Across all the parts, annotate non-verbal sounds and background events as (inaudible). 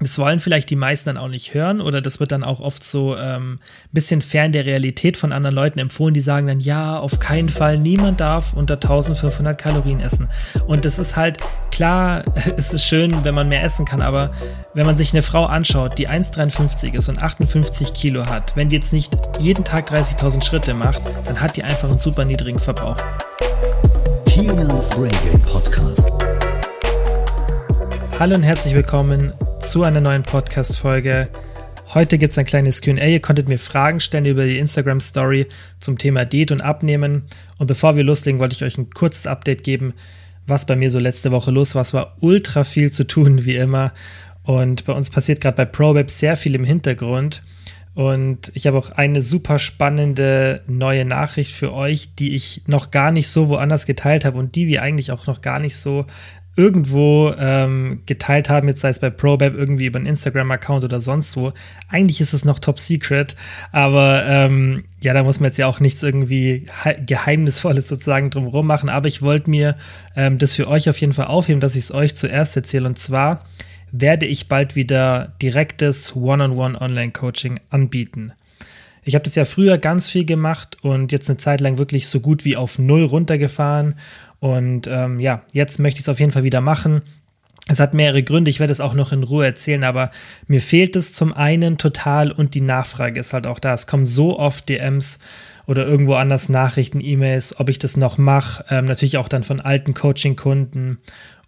das wollen vielleicht die meisten dann auch nicht hören oder das wird dann auch oft so ein ähm, bisschen fern der Realität von anderen Leuten empfohlen, die sagen dann, ja, auf keinen Fall, niemand darf unter 1500 Kalorien essen. Und das ist halt, klar, (laughs) es ist schön, wenn man mehr essen kann, aber wenn man sich eine Frau anschaut, die 1,53 ist und 58 Kilo hat, wenn die jetzt nicht jeden Tag 30.000 Schritte macht, dann hat die einfach einen super niedrigen Verbrauch. Kilians Brain Game Podcast. Hallo und herzlich willkommen zu einer neuen Podcast-Folge. Heute gibt es ein kleines QA. Ihr konntet mir Fragen stellen über die Instagram-Story zum Thema Diät und Abnehmen. Und bevor wir loslegen, wollte ich euch ein kurzes Update geben, was bei mir so letzte Woche los war. Es war ultra viel zu tun, wie immer. Und bei uns passiert gerade bei ProWeb sehr viel im Hintergrund. Und ich habe auch eine super spannende neue Nachricht für euch, die ich noch gar nicht so woanders geteilt habe und die wir eigentlich auch noch gar nicht so irgendwo ähm, geteilt haben, jetzt sei es bei ProBab irgendwie über einen Instagram-Account oder sonst wo. Eigentlich ist es noch top secret, aber ähm, ja, da muss man jetzt ja auch nichts irgendwie Geheimnisvolles sozusagen drumherum machen. Aber ich wollte mir ähm, das für euch auf jeden Fall aufheben, dass ich es euch zuerst erzähle. Und zwar werde ich bald wieder direktes One-on-One-Online-Coaching anbieten. Ich habe das ja früher ganz viel gemacht und jetzt eine Zeit lang wirklich so gut wie auf Null runtergefahren und ähm, ja, jetzt möchte ich es auf jeden Fall wieder machen. Es hat mehrere Gründe, ich werde es auch noch in Ruhe erzählen, aber mir fehlt es zum einen total und die Nachfrage ist halt auch da. Es kommen so oft DMs oder irgendwo anders Nachrichten, E-Mails, ob ich das noch mache. Ähm, natürlich auch dann von alten Coaching-Kunden.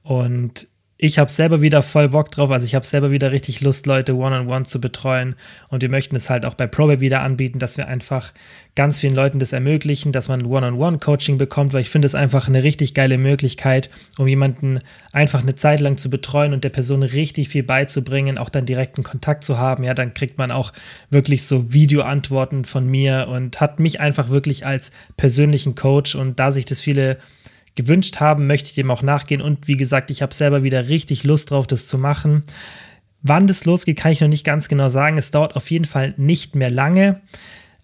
Und ich habe selber wieder voll Bock drauf. Also ich habe selber wieder richtig Lust, Leute one-on-one -on -one zu betreuen. Und wir möchten es halt auch bei Probe wieder anbieten, dass wir einfach ganz vielen Leuten das ermöglichen, dass man One-on-One-Coaching bekommt, weil ich finde es einfach eine richtig geile Möglichkeit, um jemanden einfach eine Zeit lang zu betreuen und der Person richtig viel beizubringen, auch dann direkten Kontakt zu haben. Ja, dann kriegt man auch wirklich so Videoantworten von mir und hat mich einfach wirklich als persönlichen Coach. Und da sich das viele gewünscht haben, möchte ich dem auch nachgehen. Und wie gesagt, ich habe selber wieder richtig Lust drauf, das zu machen. Wann das losgeht, kann ich noch nicht ganz genau sagen. Es dauert auf jeden Fall nicht mehr lange.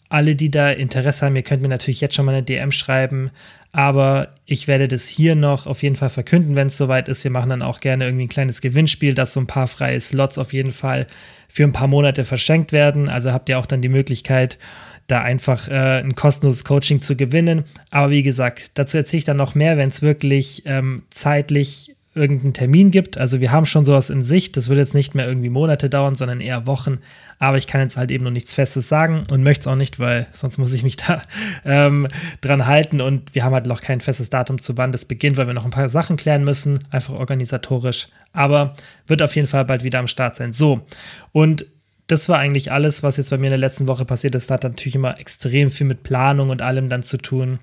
Alle, die da Interesse haben, ihr könnt mir natürlich jetzt schon mal eine DM schreiben. Aber ich werde das hier noch auf jeden Fall verkünden, wenn es soweit ist. Wir machen dann auch gerne irgendwie ein kleines Gewinnspiel, dass so ein paar freie Slots auf jeden Fall für ein paar Monate verschenkt werden. Also habt ihr auch dann die Möglichkeit, da einfach äh, ein kostenloses Coaching zu gewinnen. Aber wie gesagt, dazu erzähle ich dann noch mehr, wenn es wirklich ähm, zeitlich irgendeinen Termin gibt. Also wir haben schon sowas in Sicht. Das wird jetzt nicht mehr irgendwie Monate dauern, sondern eher Wochen. Aber ich kann jetzt halt eben noch nichts Festes sagen und möchte es auch nicht, weil sonst muss ich mich (laughs) da ähm, dran halten. Und wir haben halt noch kein festes Datum, zu wann das beginnt, weil wir noch ein paar Sachen klären müssen, einfach organisatorisch. Aber wird auf jeden Fall bald wieder am Start sein. So, und das war eigentlich alles, was jetzt bei mir in der letzten Woche passiert ist. Das hat natürlich immer extrem viel mit Planung und allem dann zu tun.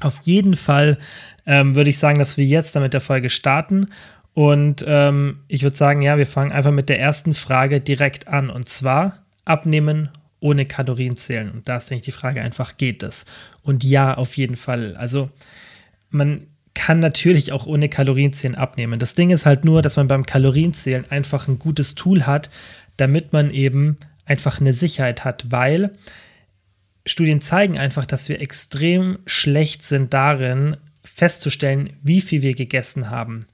Auf jeden Fall ähm, würde ich sagen, dass wir jetzt damit der Folge starten. Und ähm, ich würde sagen, ja, wir fangen einfach mit der ersten Frage direkt an. Und zwar abnehmen ohne Kalorien zählen. Und da ist, denke ich, die Frage einfach, geht das? Und ja, auf jeden Fall. Also man kann natürlich auch ohne Kalorienzählen abnehmen. Das Ding ist halt nur, dass man beim Kalorienzählen einfach ein gutes Tool hat, damit man eben einfach eine Sicherheit hat, weil Studien zeigen einfach, dass wir extrem schlecht sind darin, festzustellen, wie viel wir gegessen haben.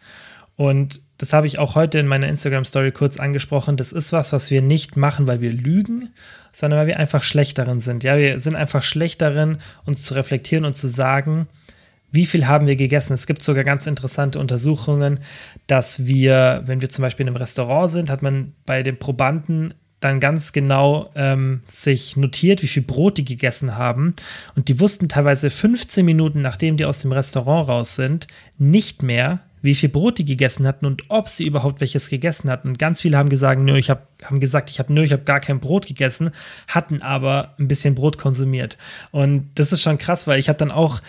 Und das habe ich auch heute in meiner Instagram-Story kurz angesprochen. Das ist was, was wir nicht machen, weil wir lügen, sondern weil wir einfach schlecht darin sind. Ja, wir sind einfach schlecht darin, uns zu reflektieren und zu sagen, wie viel haben wir gegessen? Es gibt sogar ganz interessante Untersuchungen, dass wir, wenn wir zum Beispiel in einem Restaurant sind, hat man bei den Probanden dann ganz genau ähm, sich notiert, wie viel Brot die gegessen haben. Und die wussten teilweise 15 Minuten, nachdem die aus dem Restaurant raus sind, nicht mehr, wie viel Brot die gegessen hatten und ob sie überhaupt welches gegessen hatten. Und ganz viele haben gesagt, nö, ich habe haben gesagt, ich habe nö, ich habe gar kein Brot gegessen, hatten aber ein bisschen Brot konsumiert. Und das ist schon krass, weil ich habe dann auch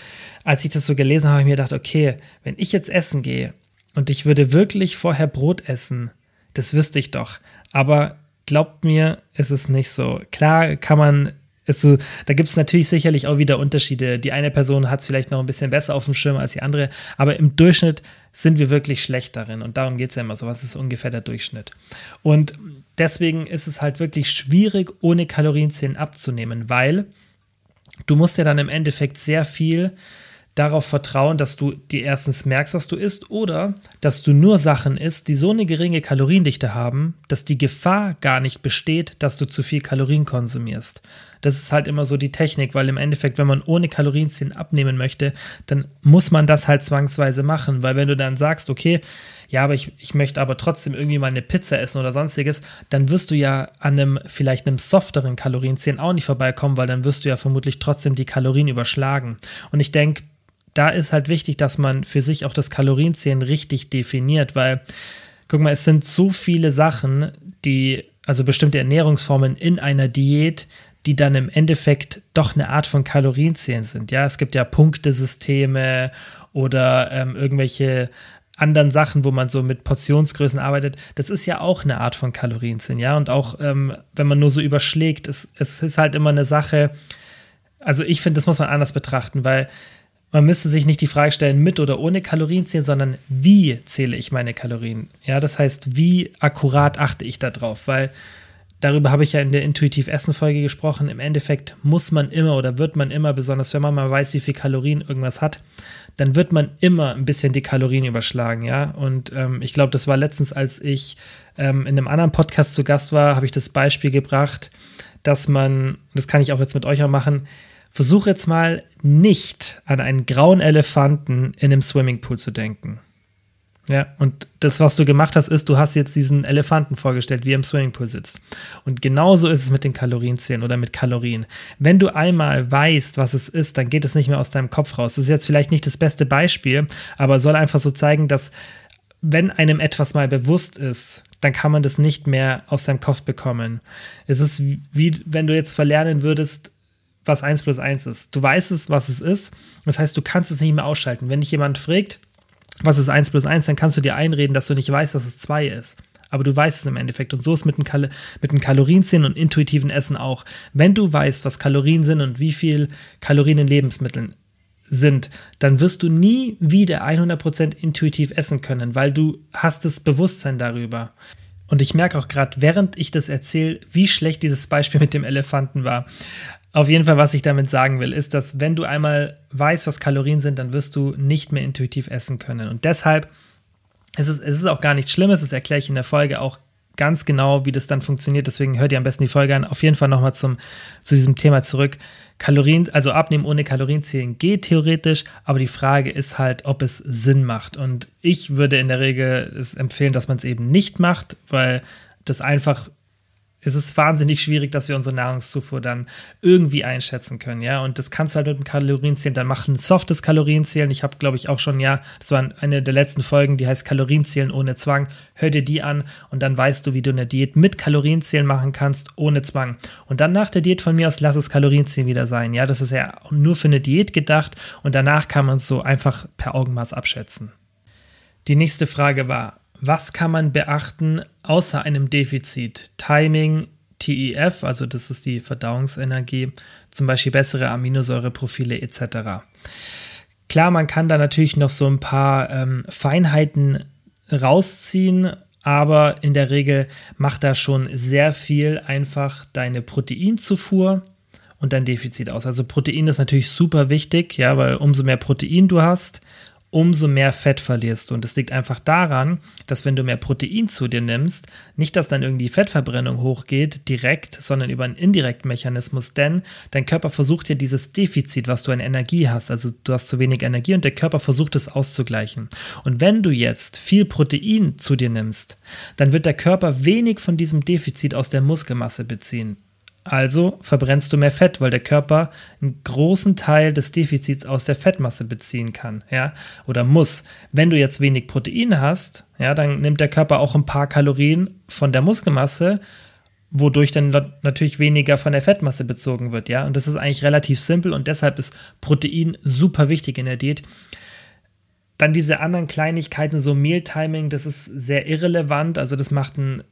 als ich das so gelesen habe, habe ich mir gedacht, okay, wenn ich jetzt essen gehe und ich würde wirklich vorher Brot essen, das wüsste ich doch. Aber glaubt mir, ist es nicht so. Klar kann man so, da gibt es natürlich sicherlich auch wieder Unterschiede. Die eine Person hat es vielleicht noch ein bisschen besser auf dem Schirm als die andere, aber im Durchschnitt sind wir wirklich schlecht darin. Und darum geht es ja immer so. Was ist ungefähr der Durchschnitt? Und deswegen ist es halt wirklich schwierig, ohne Kalorienzählen abzunehmen, weil du musst ja dann im Endeffekt sehr viel darauf vertrauen, dass du dir erstens merkst, was du isst, oder dass du nur Sachen isst, die so eine geringe Kaloriendichte haben, dass die Gefahr gar nicht besteht, dass du zu viel Kalorien konsumierst. Das ist halt immer so die Technik, weil im Endeffekt, wenn man ohne Kalorienziehen abnehmen möchte, dann muss man das halt zwangsweise machen, weil wenn du dann sagst, okay, ja, aber ich, ich möchte aber trotzdem irgendwie mal eine Pizza essen oder sonstiges, dann wirst du ja an einem vielleicht einem softeren Kalorienziehen auch nicht vorbeikommen, weil dann wirst du ja vermutlich trotzdem die Kalorien überschlagen. Und ich denke, da ist halt wichtig, dass man für sich auch das Kalorienzählen richtig definiert, weil, guck mal, es sind so viele Sachen, die, also bestimmte Ernährungsformen in einer Diät, die dann im Endeffekt doch eine Art von Kalorienzählen sind. Ja, es gibt ja Punktesysteme oder ähm, irgendwelche anderen Sachen, wo man so mit Portionsgrößen arbeitet, das ist ja auch eine Art von Kalorienzählen, ja. Und auch ähm, wenn man nur so überschlägt, es, es ist halt immer eine Sache, also ich finde, das muss man anders betrachten, weil man müsste sich nicht die Frage stellen, mit oder ohne Kalorien zählen, sondern wie zähle ich meine Kalorien? Ja, das heißt, wie akkurat achte ich da drauf? Weil Darüber habe ich ja in der Intuitiv Essen Folge gesprochen. Im Endeffekt muss man immer oder wird man immer, besonders wenn man mal weiß, wie viel Kalorien irgendwas hat, dann wird man immer ein bisschen die Kalorien überschlagen, ja. Und ähm, ich glaube, das war letztens, als ich ähm, in einem anderen Podcast zu Gast war, habe ich das Beispiel gebracht, dass man, das kann ich auch jetzt mit euch auch machen, versuche jetzt mal nicht an einen grauen Elefanten in einem Swimmingpool zu denken. Ja, und das, was du gemacht hast, ist, du hast jetzt diesen Elefanten vorgestellt, wie er im Swimmingpool sitzt. Und genauso ist es mit den Kalorienzählen oder mit Kalorien. Wenn du einmal weißt, was es ist, dann geht es nicht mehr aus deinem Kopf raus. Das ist jetzt vielleicht nicht das beste Beispiel, aber soll einfach so zeigen, dass wenn einem etwas mal bewusst ist, dann kann man das nicht mehr aus deinem Kopf bekommen. Es ist wie, wenn du jetzt verlernen würdest, was 1 plus 1 ist. Du weißt es, was es ist. Das heißt, du kannst es nicht mehr ausschalten. Wenn dich jemand fragt, was ist 1 plus 1, dann kannst du dir einreden, dass du nicht weißt, dass es 2 ist. Aber du weißt es im Endeffekt. Und so ist mit dem, Kal mit dem Kalorienzählen und intuitiven Essen auch. Wenn du weißt, was Kalorien sind und wie viel Kalorien in Lebensmitteln sind, dann wirst du nie wieder 100% intuitiv essen können, weil du hast das Bewusstsein darüber. Und ich merke auch gerade, während ich das erzähle, wie schlecht dieses Beispiel mit dem Elefanten war. Auf jeden Fall, was ich damit sagen will, ist, dass wenn du einmal weißt, was Kalorien sind, dann wirst du nicht mehr intuitiv essen können. Und deshalb ist es, es ist auch gar nichts Schlimmes, das erkläre ich in der Folge auch ganz genau, wie das dann funktioniert. Deswegen hört ihr am besten die Folge an. Auf jeden Fall nochmal zu diesem Thema zurück. Kalorien, also abnehmen ohne Kalorienzählen geht theoretisch, aber die Frage ist halt, ob es Sinn macht. Und ich würde in der Regel es empfehlen, dass man es eben nicht macht, weil das einfach es ist wahnsinnig schwierig, dass wir unsere Nahrungszufuhr dann irgendwie einschätzen können, ja. Und das kannst du halt mit dem Kalorienzählen dann machen. Ein softes Kalorienzählen. Ich habe, glaube ich, auch schon, ja, das war eine der letzten Folgen, die heißt Kalorienzählen ohne Zwang. Hör dir die an und dann weißt du, wie du eine Diät mit Kalorienzählen machen kannst, ohne Zwang. Und dann nach der Diät von mir aus, lass es Kalorienzählen wieder sein. Ja, das ist ja nur für eine Diät gedacht und danach kann man es so einfach per Augenmaß abschätzen. Die nächste Frage war, was kann man beachten außer einem Defizit? Timing, TEF, also das ist die Verdauungsenergie, zum Beispiel bessere Aminosäureprofile etc. Klar, man kann da natürlich noch so ein paar ähm, Feinheiten rausziehen, aber in der Regel macht da schon sehr viel einfach deine Proteinzufuhr und dein Defizit aus. Also Protein ist natürlich super wichtig, ja, weil umso mehr Protein du hast, umso mehr Fett verlierst du. Und das liegt einfach daran, dass wenn du mehr Protein zu dir nimmst, nicht, dass dann irgendwie Fettverbrennung hochgeht direkt, sondern über einen indirekten Mechanismus, denn dein Körper versucht ja dieses Defizit, was du an Energie hast, also du hast zu wenig Energie und der Körper versucht es auszugleichen. Und wenn du jetzt viel Protein zu dir nimmst, dann wird der Körper wenig von diesem Defizit aus der Muskelmasse beziehen. Also verbrennst du mehr Fett, weil der Körper einen großen Teil des Defizits aus der Fettmasse beziehen kann, ja, oder muss. Wenn du jetzt wenig Protein hast, ja, dann nimmt der Körper auch ein paar Kalorien von der Muskelmasse, wodurch dann natürlich weniger von der Fettmasse bezogen wird, ja. Und das ist eigentlich relativ simpel und deshalb ist Protein super wichtig in der Diät. Dann diese anderen Kleinigkeiten, so Mealtiming, das ist sehr irrelevant, also das macht einen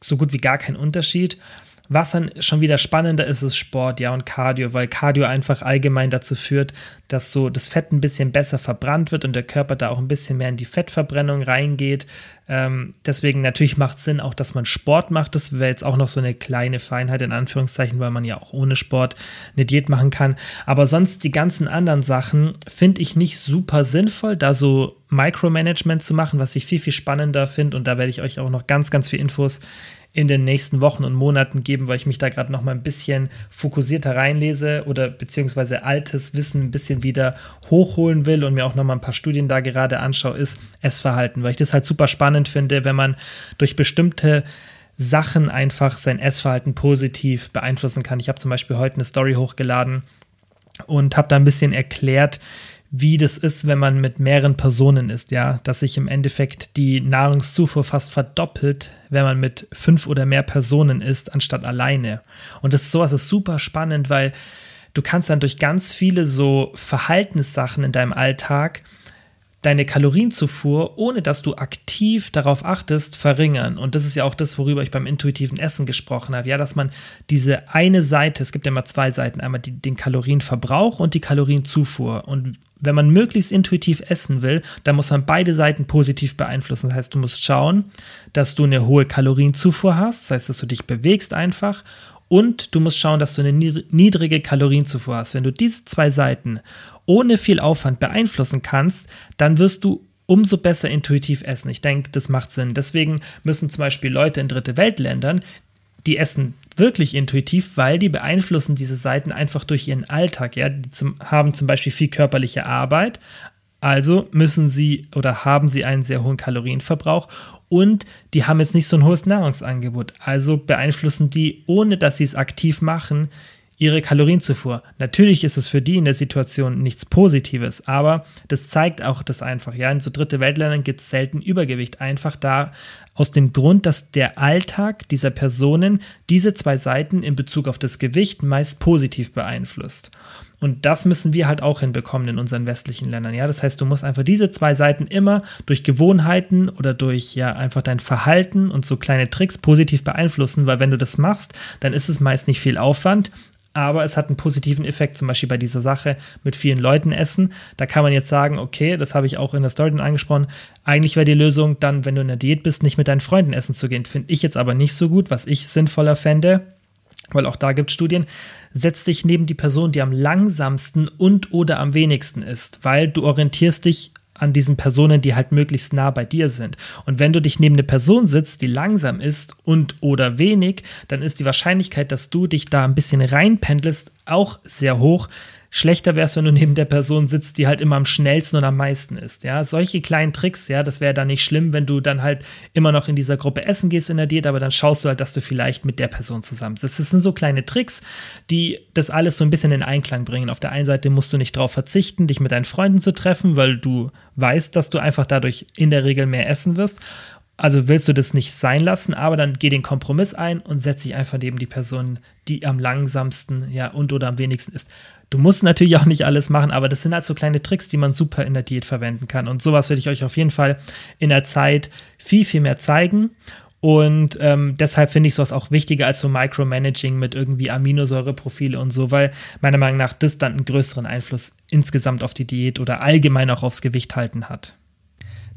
so gut wie gar keinen Unterschied Was dann schon wieder spannender ist, ist Sport, ja, und Cardio, weil Cardio einfach allgemein dazu führt, dass so das Fett ein bisschen besser verbrannt wird und der Körper da auch ein bisschen mehr in die Fettverbrennung reingeht. Ähm, deswegen natürlich macht es Sinn auch, dass man Sport macht. Das wäre jetzt auch noch so eine kleine Feinheit in Anführungszeichen, weil man ja auch ohne Sport eine Diät machen kann. Aber sonst die ganzen anderen Sachen finde ich nicht super sinnvoll, da so Micromanagement zu machen, was ich viel, viel spannender finde. Und da werde ich euch auch noch ganz, ganz viel Infos in den nächsten Wochen und Monaten geben, weil ich mich da gerade noch mal ein bisschen fokussierter reinlese oder beziehungsweise altes Wissen ein bisschen wieder hochholen will und mir auch noch mal ein paar Studien da gerade anschaue, ist Essverhalten, weil ich das halt super spannend finde, wenn man durch bestimmte Sachen einfach sein Essverhalten positiv beeinflussen kann. Ich habe zum Beispiel heute eine Story hochgeladen und habe da ein bisschen erklärt, wie das ist, wenn man mit mehreren Personen ist, ja, dass sich im Endeffekt die Nahrungszufuhr fast verdoppelt, wenn man mit fünf oder mehr Personen ist, anstatt alleine. Und das ist sowas ist super spannend, weil du kannst dann durch ganz viele so Verhaltenssachen in deinem Alltag deine Kalorienzufuhr, ohne dass du aktiv darauf achtest, verringern. Und das ist ja auch das, worüber ich beim intuitiven Essen gesprochen habe. Ja, dass man diese eine Seite, es gibt ja immer zwei Seiten, einmal die, den Kalorienverbrauch und die Kalorienzufuhr. Und wenn man möglichst intuitiv essen will, dann muss man beide Seiten positiv beeinflussen. Das heißt, du musst schauen, dass du eine hohe Kalorienzufuhr hast, das heißt, dass du dich bewegst einfach und du musst schauen, dass du eine niedrige Kalorienzufuhr hast. Wenn du diese zwei Seiten ohne viel Aufwand beeinflussen kannst, dann wirst du umso besser intuitiv essen. Ich denke, das macht Sinn. Deswegen müssen zum Beispiel Leute in dritte Weltländern, die essen wirklich intuitiv, weil die beeinflussen diese Seiten einfach durch ihren Alltag. Ja, die zum, haben zum Beispiel viel körperliche Arbeit, also müssen sie oder haben sie einen sehr hohen Kalorienverbrauch und die haben jetzt nicht so ein hohes Nahrungsangebot. Also beeinflussen die, ohne dass sie es aktiv machen, ihre Kalorienzufuhr. Natürlich ist es für die in der Situation nichts Positives, aber das zeigt auch das einfach. Ja, in so dritte Weltländern gibt es selten Übergewicht. Einfach da aus dem Grund, dass der Alltag dieser Personen diese zwei Seiten in Bezug auf das Gewicht meist positiv beeinflusst. Und das müssen wir halt auch hinbekommen in unseren westlichen Ländern. Ja, das heißt, du musst einfach diese zwei Seiten immer durch Gewohnheiten oder durch ja einfach dein Verhalten und so kleine Tricks positiv beeinflussen, weil wenn du das machst, dann ist es meist nicht viel Aufwand, aber es hat einen positiven Effekt, zum Beispiel bei dieser Sache mit vielen Leuten essen. Da kann man jetzt sagen, okay, das habe ich auch in der Story angesprochen. Eigentlich wäre die Lösung dann, wenn du in der Diät bist, nicht mit deinen Freunden essen zu gehen. Finde ich jetzt aber nicht so gut, was ich sinnvoller fände, weil auch da gibt es Studien. Setz dich neben die Person, die am langsamsten und oder am wenigsten ist, weil du orientierst dich an diesen Personen, die halt möglichst nah bei dir sind. Und wenn du dich neben eine Person sitzt, die langsam ist und oder wenig, dann ist die Wahrscheinlichkeit, dass du dich da ein bisschen reinpendelst, auch sehr hoch. Schlechter wäre es, wenn du neben der Person sitzt, die halt immer am schnellsten und am meisten ist. Ja, solche kleinen Tricks, ja, das wäre dann nicht schlimm, wenn du dann halt immer noch in dieser Gruppe essen gehst in der Diät, aber dann schaust du halt, dass du vielleicht mit der Person zusammen sitzt. Das sind so kleine Tricks, die das alles so ein bisschen in Einklang bringen. Auf der einen Seite musst du nicht darauf verzichten, dich mit deinen Freunden zu treffen, weil du weißt, dass du einfach dadurch in der Regel mehr essen wirst. Also willst du das nicht sein lassen, aber dann geh den Kompromiss ein und setz dich einfach neben die Person, die am langsamsten, ja, und oder am wenigsten ist. Du musst natürlich auch nicht alles machen, aber das sind halt so kleine Tricks, die man super in der Diät verwenden kann. Und sowas werde ich euch auf jeden Fall in der Zeit viel, viel mehr zeigen. Und ähm, deshalb finde ich sowas auch wichtiger als so Micromanaging mit irgendwie Aminosäureprofile und so, weil meiner Meinung nach das dann einen größeren Einfluss insgesamt auf die Diät oder allgemein auch aufs Gewicht halten hat.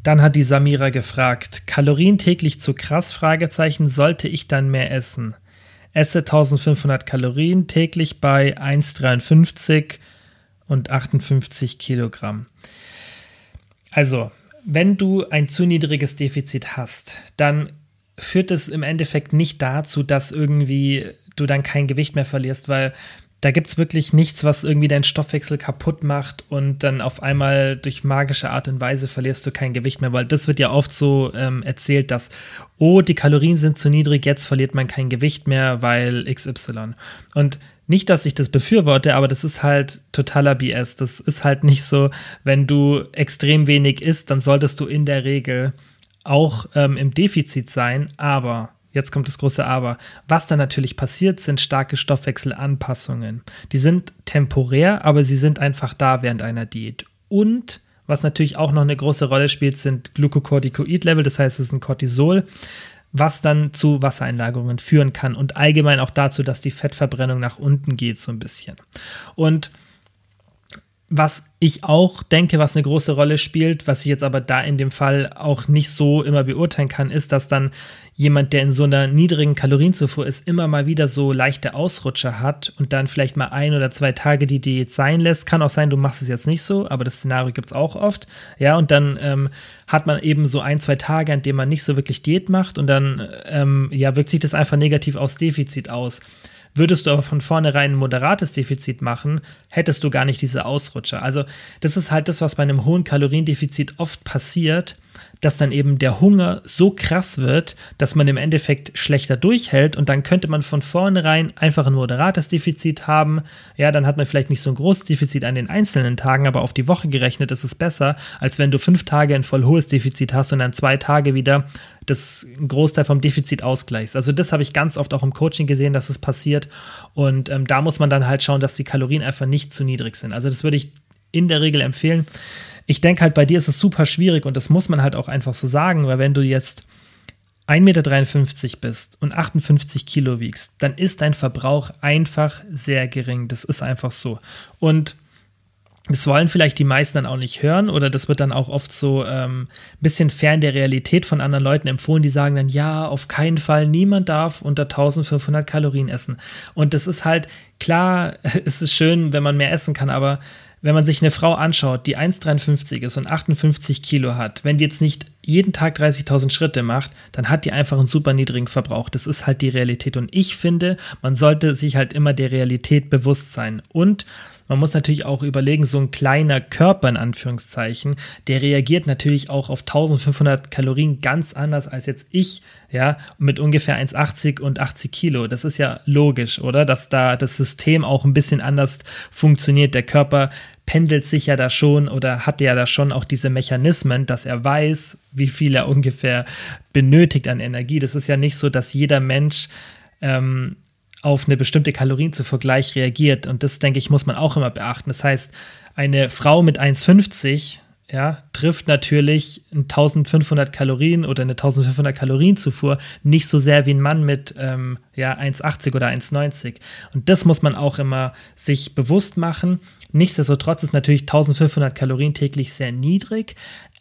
Dann hat die Samira gefragt, Kalorien täglich zu krass? Fragezeichen, sollte ich dann mehr essen? Esse 1500 Kalorien täglich bei 1,53 und 58 Kilogramm. Also, wenn du ein zu niedriges Defizit hast, dann führt es im Endeffekt nicht dazu, dass irgendwie du dann kein Gewicht mehr verlierst, weil da gibt es wirklich nichts, was irgendwie deinen Stoffwechsel kaputt macht und dann auf einmal durch magische Art und Weise verlierst du kein Gewicht mehr, weil das wird ja oft so ähm, erzählt, dass, oh, die Kalorien sind zu niedrig, jetzt verliert man kein Gewicht mehr, weil XY. Und nicht, dass ich das befürworte, aber das ist halt totaler BS. Das ist halt nicht so, wenn du extrem wenig isst, dann solltest du in der Regel auch ähm, im Defizit sein, aber Jetzt kommt das große Aber. Was dann natürlich passiert, sind starke Stoffwechselanpassungen. Die sind temporär, aber sie sind einfach da während einer Diät. Und was natürlich auch noch eine große Rolle spielt, sind Glucocorticoid-Level, das heißt, es ist ein Cortisol. was dann zu Wassereinlagerungen führen kann und allgemein auch dazu, dass die Fettverbrennung nach unten geht so ein bisschen. Und was ich auch denke, was eine große Rolle spielt, was ich jetzt aber da in dem Fall auch nicht so immer beurteilen kann, ist, dass dann jemand, der in so einer niedrigen Kalorienzufuhr ist, immer mal wieder so leichte Ausrutscher hat und dann vielleicht mal ein oder zwei Tage die Diät sein lässt. Kann auch sein, du machst es jetzt nicht so, aber das Szenario gibt es auch oft. Ja, und dann ähm, hat man eben so ein, zwei Tage, an denen man nicht so wirklich Diät macht und dann ähm, ja, wirkt sich das einfach negativ aufs Defizit aus. Würdest du aber von vornherein ein moderates Defizit machen, hättest du gar nicht diese Ausrutscher. Also, das ist halt das, was bei einem hohen Kaloriendefizit oft passiert dass dann eben der Hunger so krass wird, dass man im Endeffekt schlechter durchhält und dann könnte man von vornherein einfach ein moderates Defizit haben. Ja, dann hat man vielleicht nicht so ein großes Defizit an den einzelnen Tagen, aber auf die Woche gerechnet ist es besser, als wenn du fünf Tage ein voll hohes Defizit hast und dann zwei Tage wieder das Großteil vom Defizit ausgleichst. Also das habe ich ganz oft auch im Coaching gesehen, dass es passiert und ähm, da muss man dann halt schauen, dass die Kalorien einfach nicht zu niedrig sind. Also das würde ich in der Regel empfehlen ich denke halt, bei dir ist es super schwierig und das muss man halt auch einfach so sagen, weil wenn du jetzt 1,53 Meter bist und 58 Kilo wiegst, dann ist dein Verbrauch einfach sehr gering. Das ist einfach so. Und das wollen vielleicht die meisten dann auch nicht hören oder das wird dann auch oft so ein ähm, bisschen fern der Realität von anderen Leuten empfohlen, die sagen dann, ja, auf keinen Fall, niemand darf unter 1500 Kalorien essen. Und das ist halt, klar, (laughs) es ist schön, wenn man mehr essen kann, aber wenn man sich eine Frau anschaut, die 1,53 ist und 58 Kilo hat, wenn die jetzt nicht jeden Tag 30.000 Schritte macht, dann hat die einfach einen super niedrigen Verbrauch. Das ist halt die Realität. Und ich finde, man sollte sich halt immer der Realität bewusst sein. Und man muss natürlich auch überlegen, so ein kleiner Körper in Anführungszeichen, der reagiert natürlich auch auf 1500 Kalorien ganz anders als jetzt ich, ja, mit ungefähr 1,80 und 80 Kilo. Das ist ja logisch, oder? Dass da das System auch ein bisschen anders funktioniert. Der Körper pendelt sich ja da schon oder hat ja da schon auch diese Mechanismen, dass er weiß, wie viel er ungefähr benötigt an Energie. Das ist ja nicht so, dass jeder Mensch ähm, auf eine bestimmte Kalorien zu Vergleich reagiert. Und das, denke ich, muss man auch immer beachten. Das heißt, eine Frau mit 1,50 ja, trifft natürlich 1500 Kalorien oder eine 1500 Kalorien Zufuhr nicht so sehr wie ein Mann mit ähm, ja, 1,80 oder 1,90. Und das muss man auch immer sich bewusst machen. Nichtsdestotrotz ist natürlich 1500 Kalorien täglich sehr niedrig,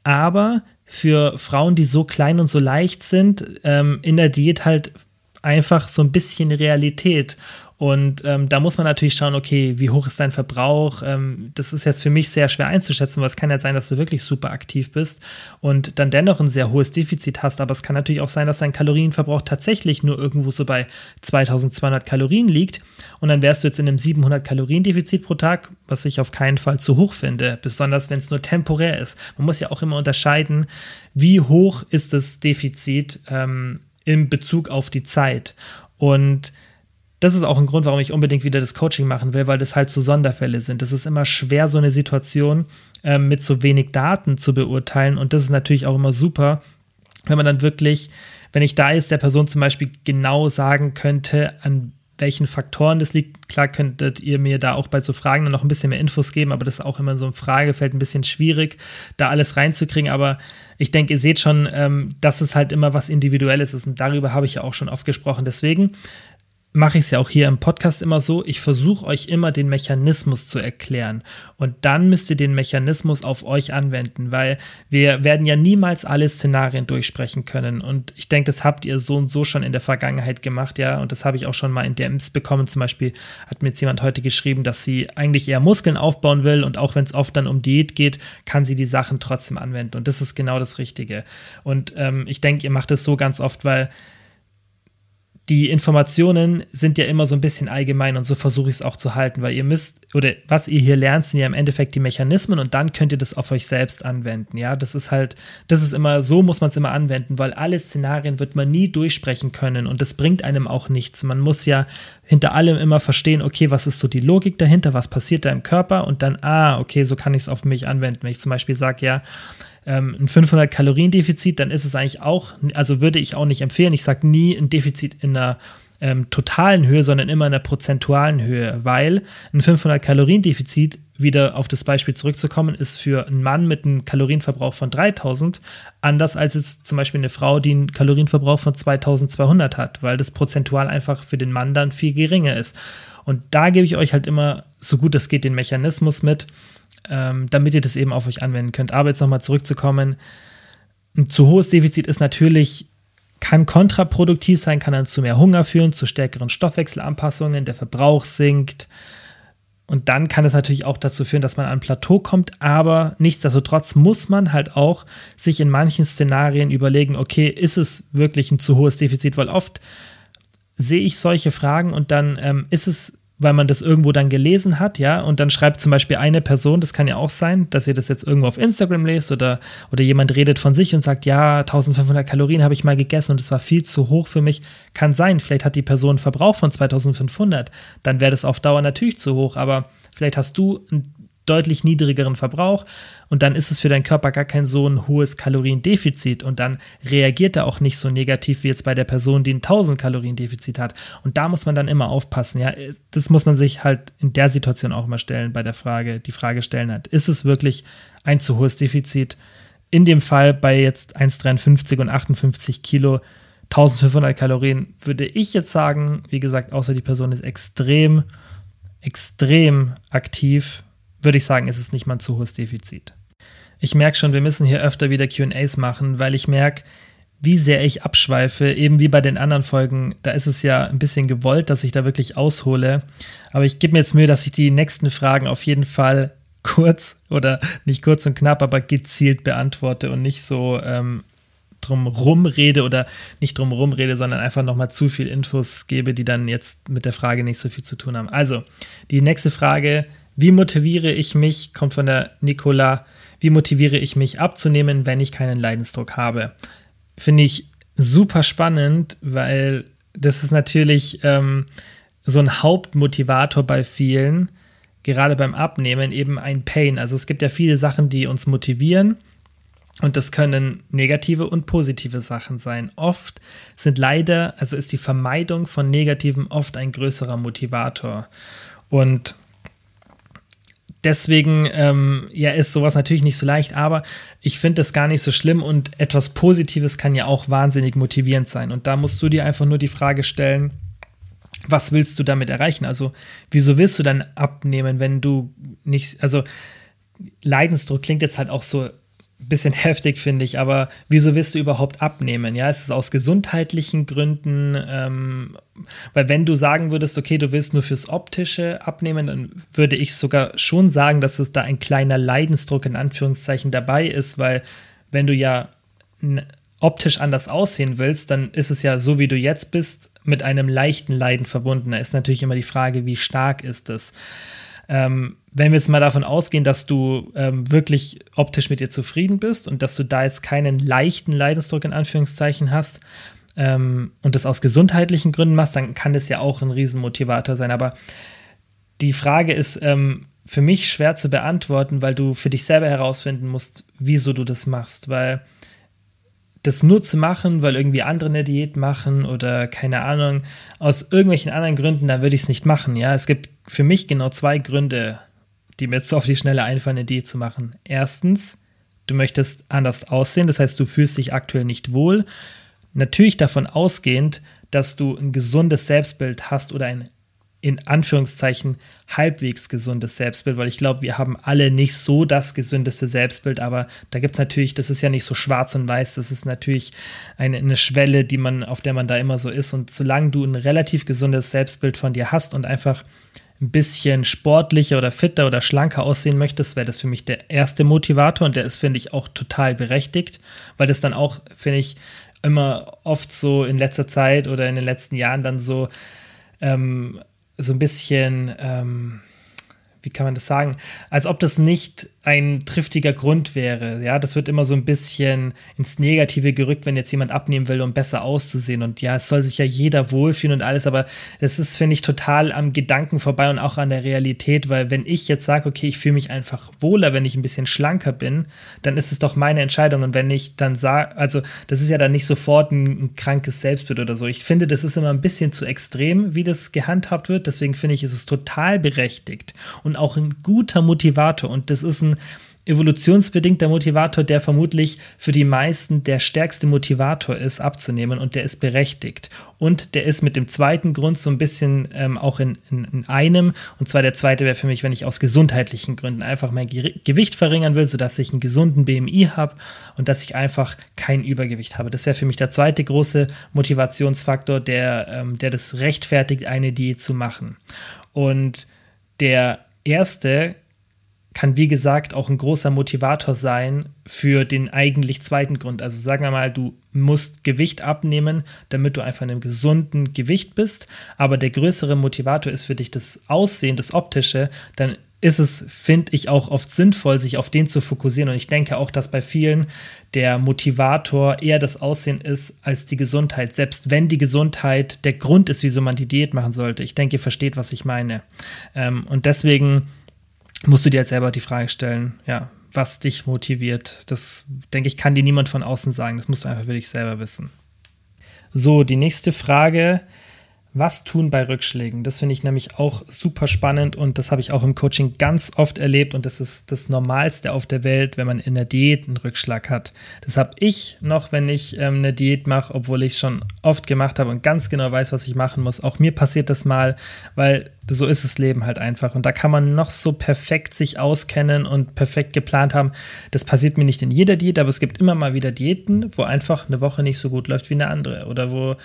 aber für Frauen, die so klein und so leicht sind, ähm, in der Diät halt einfach so ein bisschen Realität. Und ähm, da muss man natürlich schauen, okay, wie hoch ist dein Verbrauch? Ähm, das ist jetzt für mich sehr schwer einzuschätzen, weil es kann ja sein, dass du wirklich super aktiv bist und dann dennoch ein sehr hohes Defizit hast. Aber es kann natürlich auch sein, dass dein Kalorienverbrauch tatsächlich nur irgendwo so bei 2200 Kalorien liegt. Und dann wärst du jetzt in einem 700 Kalorien-Defizit pro Tag, was ich auf keinen Fall zu hoch finde, besonders wenn es nur temporär ist. Man muss ja auch immer unterscheiden, wie hoch ist das Defizit ähm, in Bezug auf die Zeit. Und das ist auch ein Grund, warum ich unbedingt wieder das Coaching machen will, weil das halt so Sonderfälle sind. Das ist immer schwer, so eine Situation äh, mit so wenig Daten zu beurteilen. Und das ist natürlich auch immer super, wenn man dann wirklich, wenn ich da jetzt der Person zum Beispiel genau sagen könnte, an welchen Faktoren das liegt. Klar könntet ihr mir da auch bei so Fragen noch ein bisschen mehr Infos geben, aber das ist auch immer in so ein Fragefeld ein bisschen schwierig, da alles reinzukriegen. Aber ich denke, ihr seht schon, ähm, dass es halt immer was Individuelles ist und darüber habe ich ja auch schon oft gesprochen. Deswegen mache ich es ja auch hier im Podcast immer so, ich versuche euch immer den Mechanismus zu erklären. Und dann müsst ihr den Mechanismus auf euch anwenden, weil wir werden ja niemals alle Szenarien durchsprechen können. Und ich denke, das habt ihr so und so schon in der Vergangenheit gemacht, ja, und das habe ich auch schon mal in DMs bekommen, zum Beispiel hat mir jetzt jemand heute geschrieben, dass sie eigentlich eher Muskeln aufbauen will. Und auch wenn es oft dann um Diät geht, kann sie die Sachen trotzdem anwenden. Und das ist genau das Richtige. Und ähm, ich denke, ihr macht es so ganz oft, weil die Informationen sind ja immer so ein bisschen allgemein und so versuche ich es auch zu halten, weil ihr müsst, oder was ihr hier lernt, sind ja im Endeffekt die Mechanismen und dann könnt ihr das auf euch selbst anwenden. Ja, das ist halt, das ist immer, so muss man es immer anwenden, weil alle Szenarien wird man nie durchsprechen können und das bringt einem auch nichts. Man muss ja hinter allem immer verstehen, okay, was ist so die Logik dahinter, was passiert da im Körper und dann, ah, okay, so kann ich es auf mich anwenden. Wenn ich zum Beispiel sage, ja, ähm, ein 500 Kalorien Defizit, dann ist es eigentlich auch, also würde ich auch nicht empfehlen. Ich sage nie ein Defizit in einer ähm, totalen Höhe, sondern immer in der prozentualen Höhe, weil ein 500 Kalorien Defizit wieder auf das Beispiel zurückzukommen, ist für einen Mann mit einem Kalorienverbrauch von 3000 anders als jetzt zum Beispiel eine Frau, die einen Kalorienverbrauch von 2200 hat, weil das prozentual einfach für den Mann dann viel geringer ist. Und da gebe ich euch halt immer so gut es geht den Mechanismus mit, ähm, damit ihr das eben auf euch anwenden könnt. Aber jetzt nochmal zurückzukommen, ein zu hohes Defizit ist natürlich kann kontraproduktiv sein, kann dann zu mehr Hunger führen, zu stärkeren Stoffwechselanpassungen, der Verbrauch sinkt, und dann kann es natürlich auch dazu führen, dass man an ein Plateau kommt, aber nichtsdestotrotz muss man halt auch sich in manchen Szenarien überlegen, okay, ist es wirklich ein zu hohes Defizit? Weil oft sehe ich solche Fragen und dann ähm, ist es weil man das irgendwo dann gelesen hat, ja, und dann schreibt zum Beispiel eine Person, das kann ja auch sein, dass ihr das jetzt irgendwo auf Instagram lest oder, oder jemand redet von sich und sagt, ja, 1500 Kalorien habe ich mal gegessen und es war viel zu hoch für mich. Kann sein, vielleicht hat die Person einen Verbrauch von 2500, dann wäre das auf Dauer natürlich zu hoch, aber vielleicht hast du ein deutlich niedrigeren Verbrauch und dann ist es für deinen Körper gar kein so ein hohes Kaloriendefizit und dann reagiert er auch nicht so negativ wie jetzt bei der Person, die ein 1000 Kaloriendefizit hat. Und da muss man dann immer aufpassen, ja, das muss man sich halt in der Situation auch immer stellen bei der Frage, die Frage stellen hat, ist es wirklich ein zu hohes Defizit? In dem Fall bei jetzt 1,53 und 58 Kilo 1500 Kalorien würde ich jetzt sagen, wie gesagt, außer die Person ist extrem, extrem aktiv, würde ich sagen, ist es nicht mal ein zu hohes Defizit. Ich merke schon, wir müssen hier öfter wieder QAs machen, weil ich merke, wie sehr ich abschweife, eben wie bei den anderen Folgen. Da ist es ja ein bisschen gewollt, dass ich da wirklich aushole. Aber ich gebe mir jetzt Mühe, dass ich die nächsten Fragen auf jeden Fall (laughs) kurz oder nicht kurz und knapp, aber gezielt beantworte und nicht so ähm, drum rumrede oder nicht drum rumrede, sondern einfach nochmal zu viel Infos gebe, die dann jetzt mit der Frage nicht so viel zu tun haben. Also, die nächste Frage wie motiviere ich mich, kommt von der Nicola, wie motiviere ich mich abzunehmen, wenn ich keinen Leidensdruck habe? Finde ich super spannend, weil das ist natürlich ähm, so ein Hauptmotivator bei vielen, gerade beim Abnehmen, eben ein Pain. Also es gibt ja viele Sachen, die uns motivieren. Und das können negative und positive Sachen sein. Oft sind leider, also ist die Vermeidung von Negativen oft ein größerer Motivator. Und deswegen ähm, ja, ist sowas natürlich nicht so leicht, aber ich finde das gar nicht so schlimm und etwas Positives kann ja auch wahnsinnig motivierend sein. Und da musst du dir einfach nur die Frage stellen, was willst du damit erreichen? Also, wieso willst du dann abnehmen, wenn du nicht, also Leidensdruck klingt jetzt halt auch so bisschen heftig, finde ich, aber wieso willst du überhaupt abnehmen? Ja, ist es aus gesundheitlichen Gründen? Ähm, weil wenn du sagen würdest, okay, du willst nur fürs Optische abnehmen, dann würde ich sogar schon sagen, dass es da ein kleiner Leidensdruck in Anführungszeichen dabei ist, weil wenn du ja optisch anders aussehen willst, dann ist es ja so, wie du jetzt bist, mit einem leichten Leiden verbunden. Da ist natürlich immer die Frage, wie stark ist es? Ähm, wenn wir jetzt mal davon ausgehen, dass du ähm, wirklich optisch mit dir zufrieden bist und dass du da jetzt keinen leichten Leidensdruck in Anführungszeichen hast ähm, und das aus gesundheitlichen Gründen machst, dann kann das ja auch ein Riesenmotivator sein. Aber die Frage ist ähm, für mich schwer zu beantworten, weil du für dich selber herausfinden musst, wieso du das machst. Weil das nur zu machen, weil irgendwie andere eine Diät machen oder keine Ahnung, aus irgendwelchen anderen Gründen, da würde ich es nicht machen. Ja, es gibt für mich genau zwei Gründe, die mir jetzt so auf die Schnelle einfallen, eine Diät zu machen. Erstens, du möchtest anders aussehen, das heißt, du fühlst dich aktuell nicht wohl. Natürlich davon ausgehend, dass du ein gesundes Selbstbild hast oder ein in Anführungszeichen halbwegs gesundes Selbstbild, weil ich glaube, wir haben alle nicht so das gesündeste Selbstbild, aber da gibt es natürlich, das ist ja nicht so schwarz und weiß, das ist natürlich eine, eine Schwelle, die man, auf der man da immer so ist. Und solange du ein relativ gesundes Selbstbild von dir hast und einfach ein bisschen sportlicher oder fitter oder schlanker aussehen möchtest, wäre das für mich der erste Motivator und der ist, finde ich, auch total berechtigt, weil das dann auch, finde ich, immer oft so in letzter Zeit oder in den letzten Jahren dann so, ähm, so ein bisschen, ähm, wie kann man das sagen, als ob das nicht ein triftiger Grund wäre. Ja, das wird immer so ein bisschen ins Negative gerückt, wenn jetzt jemand abnehmen will, um besser auszusehen. Und ja, es soll sich ja jeder wohlfühlen und alles, aber das ist, finde ich, total am Gedanken vorbei und auch an der Realität, weil wenn ich jetzt sage, okay, ich fühle mich einfach wohler, wenn ich ein bisschen schlanker bin, dann ist es doch meine Entscheidung. Und wenn ich dann sage, also das ist ja dann nicht sofort ein, ein krankes Selbstbild oder so. Ich finde, das ist immer ein bisschen zu extrem, wie das gehandhabt wird. Deswegen finde ich, ist es total berechtigt und auch ein guter Motivator. Und das ist ein evolutionsbedingter Motivator, der vermutlich für die meisten der stärkste Motivator ist, abzunehmen und der ist berechtigt. Und der ist mit dem zweiten Grund so ein bisschen ähm, auch in, in, in, einem. Und zwar der zweite wäre für mich, wenn ich aus gesundheitlichen Gründen einfach mein Gewicht verringern will, sodass ich einen gesunden BMI habe und dass ich einfach kein Übergewicht habe. Das wäre für mich der zweite große Motivationsfaktor, der, ähm, der das rechtfertigt, eine Diät zu machen. Und der erste kann, wie gesagt, auch ein großer Motivator sein für den eigentlich zweiten Grund. Also sagen wir mal, du musst Gewicht abnehmen, damit du einfach in einem gesunden Gewicht bist. Aber der größere Motivator ist für dich das Aussehen, das Optische. Dann ist es, finde ich, auch oft sinnvoll, sich auf den zu fokussieren. Und ich denke auch, dass bei vielen der Motivator eher das Aussehen ist als die Gesundheit. Selbst wenn die Gesundheit der Grund ist, wieso man die Diät machen sollte. Ich denke, ihr versteht, was ich meine. Ähm, und deswegen musst du dir jetzt selber die Frage stellen, ja, was dich motiviert. Das, denke ich, kann dir niemand von außen sagen. Das musst du einfach wirklich selber wissen. So, die nächste Frage. Was tun bei Rückschlägen? Das finde ich nämlich auch super spannend und das habe ich auch im Coaching ganz oft erlebt und das ist das Normalste auf der Welt, wenn man in der Diät einen Rückschlag hat. Das habe ich noch, wenn ich ähm, eine Diät mache, obwohl ich es schon oft gemacht habe und ganz genau weiß, was ich machen muss. Auch mir passiert das mal, weil so ist das Leben halt einfach und da kann man noch so perfekt sich auskennen und perfekt geplant haben. Das passiert mir nicht in jeder Diät, aber es gibt immer mal wieder Diäten, wo einfach eine Woche nicht so gut läuft wie eine andere oder wo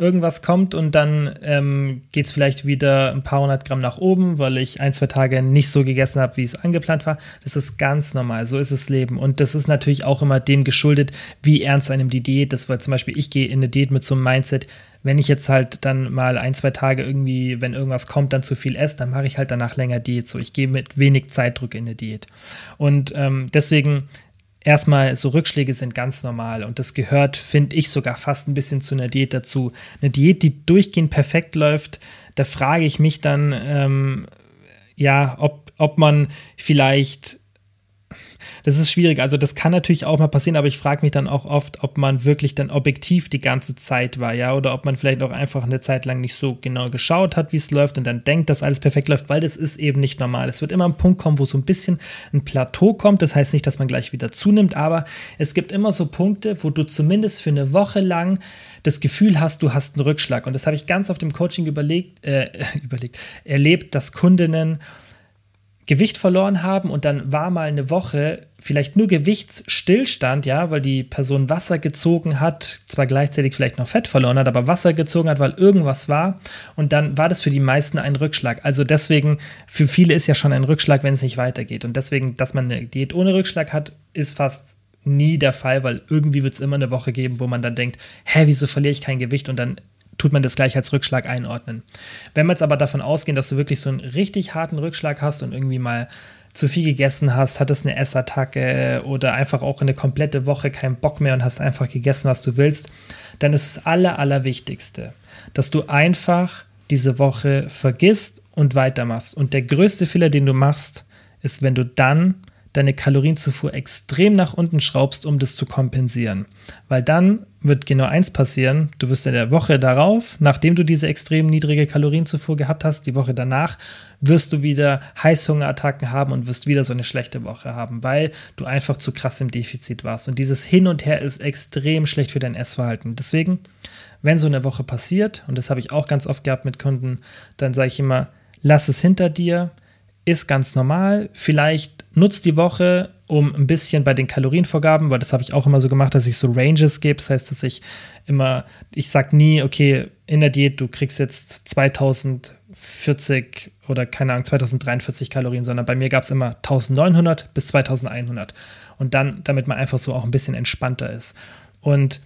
irgendwas kommt und dann ähm, geht es vielleicht wieder ein paar hundert Gramm nach oben, weil ich ein, zwei Tage nicht so gegessen habe, wie es angeplant war. Das ist ganz normal, so ist das Leben. Und das ist natürlich auch immer dem geschuldet, wie ernst einem die Diät ist, weil zum Beispiel ich gehe in eine Diät mit so einem Mindset, wenn ich jetzt halt dann mal ein, zwei Tage irgendwie, wenn irgendwas kommt, dann zu viel esse, dann mache ich halt danach länger Diät. So, ich gehe mit wenig Zeitdruck in eine Diät. Und ähm, deswegen erstmal so Rückschläge sind ganz normal und das gehört, finde ich, sogar fast ein bisschen zu einer Diät dazu. Eine Diät, die durchgehend perfekt läuft, da frage ich mich dann, ähm, ja, ob, ob man vielleicht das ist schwierig. Also das kann natürlich auch mal passieren, aber ich frage mich dann auch oft, ob man wirklich dann objektiv die ganze Zeit war, ja, oder ob man vielleicht auch einfach eine Zeit lang nicht so genau geschaut hat, wie es läuft und dann denkt, dass alles perfekt läuft, weil das ist eben nicht normal. Es wird immer ein Punkt kommen, wo so ein bisschen ein Plateau kommt. Das heißt nicht, dass man gleich wieder zunimmt, aber es gibt immer so Punkte, wo du zumindest für eine Woche lang das Gefühl hast, du hast einen Rückschlag. Und das habe ich ganz auf dem Coaching überlegt, äh, (laughs) überlegt, erlebt, dass Kundinnen Gewicht verloren haben und dann war mal eine Woche vielleicht nur Gewichtsstillstand, ja, weil die Person Wasser gezogen hat, zwar gleichzeitig vielleicht noch Fett verloren hat, aber Wasser gezogen hat, weil irgendwas war und dann war das für die meisten ein Rückschlag. Also deswegen, für viele ist ja schon ein Rückschlag, wenn es nicht weitergeht und deswegen, dass man eine Diät ohne Rückschlag hat, ist fast nie der Fall, weil irgendwie wird es immer eine Woche geben, wo man dann denkt, hä, wieso verliere ich kein Gewicht und dann tut man das gleich als Rückschlag einordnen. Wenn wir jetzt aber davon ausgehen, dass du wirklich so einen richtig harten Rückschlag hast und irgendwie mal zu viel gegessen hast, hattest eine Essattacke oder einfach auch eine komplette Woche keinen Bock mehr und hast einfach gegessen, was du willst, dann ist das Aller, Allerwichtigste, dass du einfach diese Woche vergisst und weitermachst. Und der größte Fehler, den du machst, ist, wenn du dann deine Kalorienzufuhr extrem nach unten schraubst, um das zu kompensieren. Weil dann wird genau eins passieren, du wirst in der Woche darauf, nachdem du diese extrem niedrige Kalorienzufuhr gehabt hast, die Woche danach, wirst du wieder Heißhungerattacken haben und wirst wieder so eine schlechte Woche haben, weil du einfach zu krass im Defizit warst. Und dieses Hin und Her ist extrem schlecht für dein Essverhalten. Deswegen, wenn so eine Woche passiert, und das habe ich auch ganz oft gehabt mit Kunden, dann sage ich immer, lass es hinter dir, ist ganz normal. Vielleicht nutzt die Woche, um ein bisschen bei den Kalorienvorgaben, weil das habe ich auch immer so gemacht, dass ich so Ranges gebe. Das heißt, dass ich immer, ich sage nie, okay, in der Diät, du kriegst jetzt 2040 oder keine Ahnung, 2043 Kalorien, sondern bei mir gab es immer 1900 bis 2100. Und dann, damit man einfach so auch ein bisschen entspannter ist. Und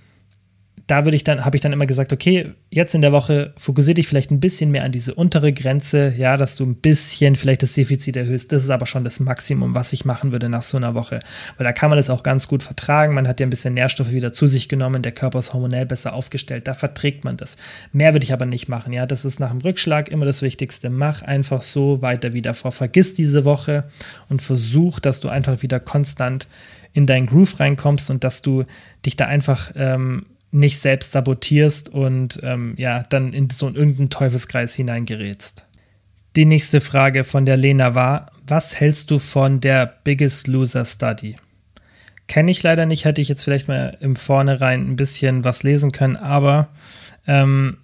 da würde ich dann, habe ich dann immer gesagt, okay, jetzt in der Woche fokussiere dich vielleicht ein bisschen mehr an diese untere Grenze, ja, dass du ein bisschen vielleicht das Defizit erhöhst. Das ist aber schon das Maximum, was ich machen würde nach so einer Woche. Weil da kann man das auch ganz gut vertragen. Man hat ja ein bisschen Nährstoffe wieder zu sich genommen, der Körper ist hormonell besser aufgestellt, da verträgt man das. Mehr würde ich aber nicht machen, ja. Das ist nach dem Rückschlag immer das Wichtigste. Mach einfach so weiter wie davor. Vergiss diese Woche und versuch, dass du einfach wieder konstant in deinen Groove reinkommst und dass du dich da einfach ähm, nicht selbst sabotierst und ähm, ja, dann in so irgendeinen Teufelskreis hineingerätst. Die nächste Frage von der Lena war: Was hältst du von der Biggest Loser Study? Kenne ich leider nicht, hätte ich jetzt vielleicht mal im Vornherein ein bisschen was lesen können, aber ähm,